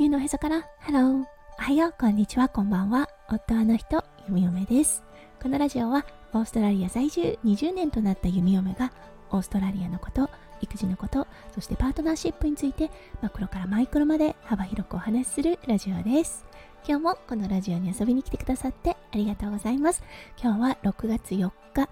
球のへそから。ハローおはよう。こんにちは。こんばんは。夫あの人。弓嫁です。このラジオはオーストラリア在住。20年となった弓嫁がオーストラリアのこと育児のことそしてパートナーシップについてマクロからマイクロまで幅広くお話しするラジオです。今日もこのラジオに遊びに来てくださってありがとうございます。今日は6月4日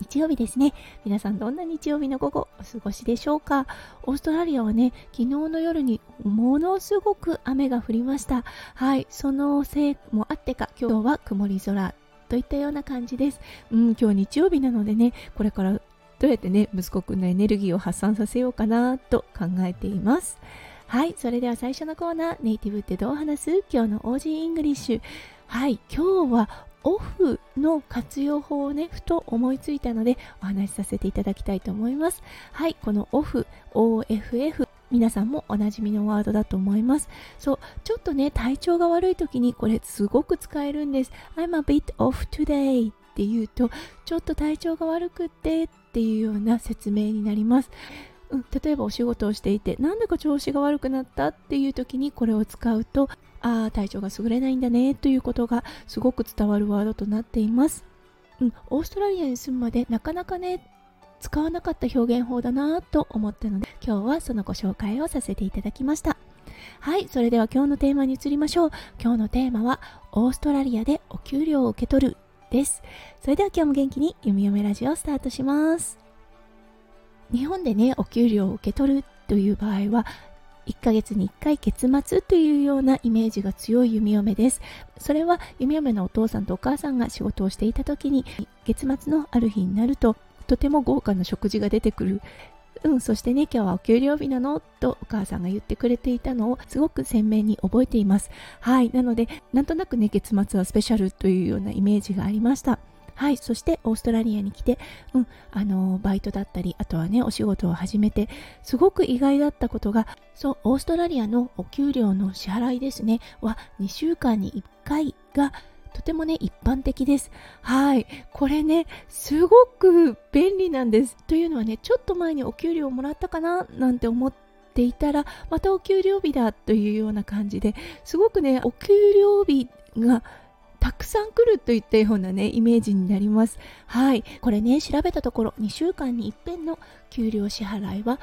日曜日ですね。皆さんどんな日曜日の午後お過ごしでしょうか？オーストラリアはね、昨日の夜にものすごく雨が降りました。はい、そのせいもあってか、今日は曇り空といったような感じです。うん、今日日曜日なのでね、これからどうやってね、息子くんのエネルギーを発散させようかなと考えています。はい、それでは最初のコーナー、ネイティブってどう話す？今日の Aussie English。はい、今日はオフの活用法をね、ふと思いついたのでお話しさせていただきたいと思います。はい、このオフ、OFF、皆さんもおなじみのワードだと思います。そう、ちょっとね、体調が悪い時にこれすごく使えるんです。I'm a bit off today って言うと、ちょっと体調が悪くってっていうような説明になります。うん、例えばお仕事をしていて、なんだか調子が悪くなったっていう時にこれを使うと、ああ、体調が優れないんだねということがすごく伝わるワードとなっています。うん、オーストラリアに住むまでなかなかね、使わなかった表現法だなと思ったので、今日はそのご紹介をさせていただきました。はい、それでは今日のテーマに移りましょう。今日のテーマは、オーストラリアでお給料を受け取るです。それでは今日も元気に弓嫁ラジオスタートします。日本でね、お給料を受け取るという場合は、1ヶ月に1回月末というようなイメージが強い弓嫁です。それは弓嫁のお父さんとお母さんが仕事をしていた時に月末のある日になるととても豪華な食事が出てくる。うん、そしてね、今日はお給料日なのとお母さんが言ってくれていたのをすごく鮮明に覚えています。はい。なので、なんとなくね、月末はスペシャルというようなイメージがありました。はい、そしてオーストラリアに来て、うん、あのバイトだったり、あとはね、お仕事を始めて、すごく意外だったことが、そう、オーストラリアのお給料の支払いですね、は2週間に1回が、とてもね、一般的です。はい。これね、すごく便利なんです。というのはね、ちょっと前にお給料をもらったかななんて思っていたら、またお給料日だというような感じですごくね、お給料日がたくさん来るといったようなね、イメージになります。はい。これね、調べたところ、2週間に一遍の給料支払いは、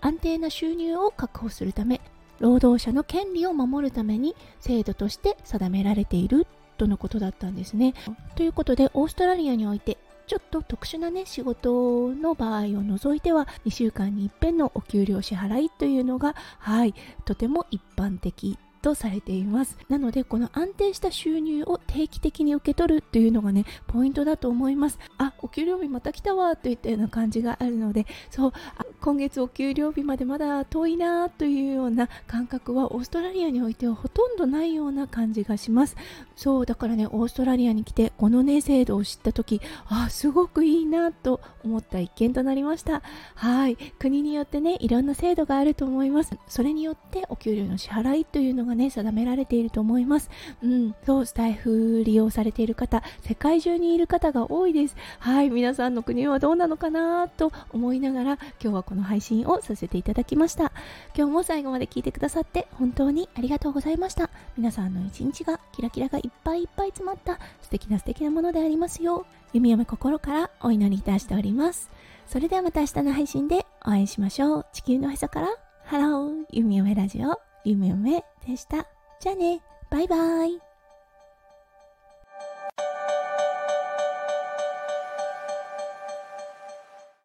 安定な収入を確保するため、労働者の権利を守るために制度として定められているとのことだったんですね。ということで、オーストラリアにおいて、ちょっと特殊なね、仕事の場合を除いては、2週間に一遍のお給料支払いというのが、はい、とても一般的とされています。なのでこの安定した収入を定期的に受け取るというのがねポイントだと思います。あお給料日また来たわといったような感じがあるのでそう今月お給料日までまだ遠いなというような感覚はオーストラリアにおいてはほとんどないような感じがします。そうだからねオーストラリアに来てこのね制度を知った時あすごくいいなと思った一件となりました。はい国によってねいろんな制度があると思います。それによってお給料の支払いというのがね定められていると思います。うんそうスタイフ利用されている方世界中にいる方が多いです。はい皆さんの国はどうなのかなと思いながら今日はこの配信をさせていただきました。今日も最後まで聞いてくださって本当にありがとうございました。皆さんの一日がキラキラがいっぱいいっぱい詰まった素敵な素敵なものでありますよう弓嫁心からお祈りいたしております。それではまた明日の配信でお会いしましょう。地球のへそから。ハロー弓嫁ラジオ。弓嫁でした。じゃあね、バイバイ。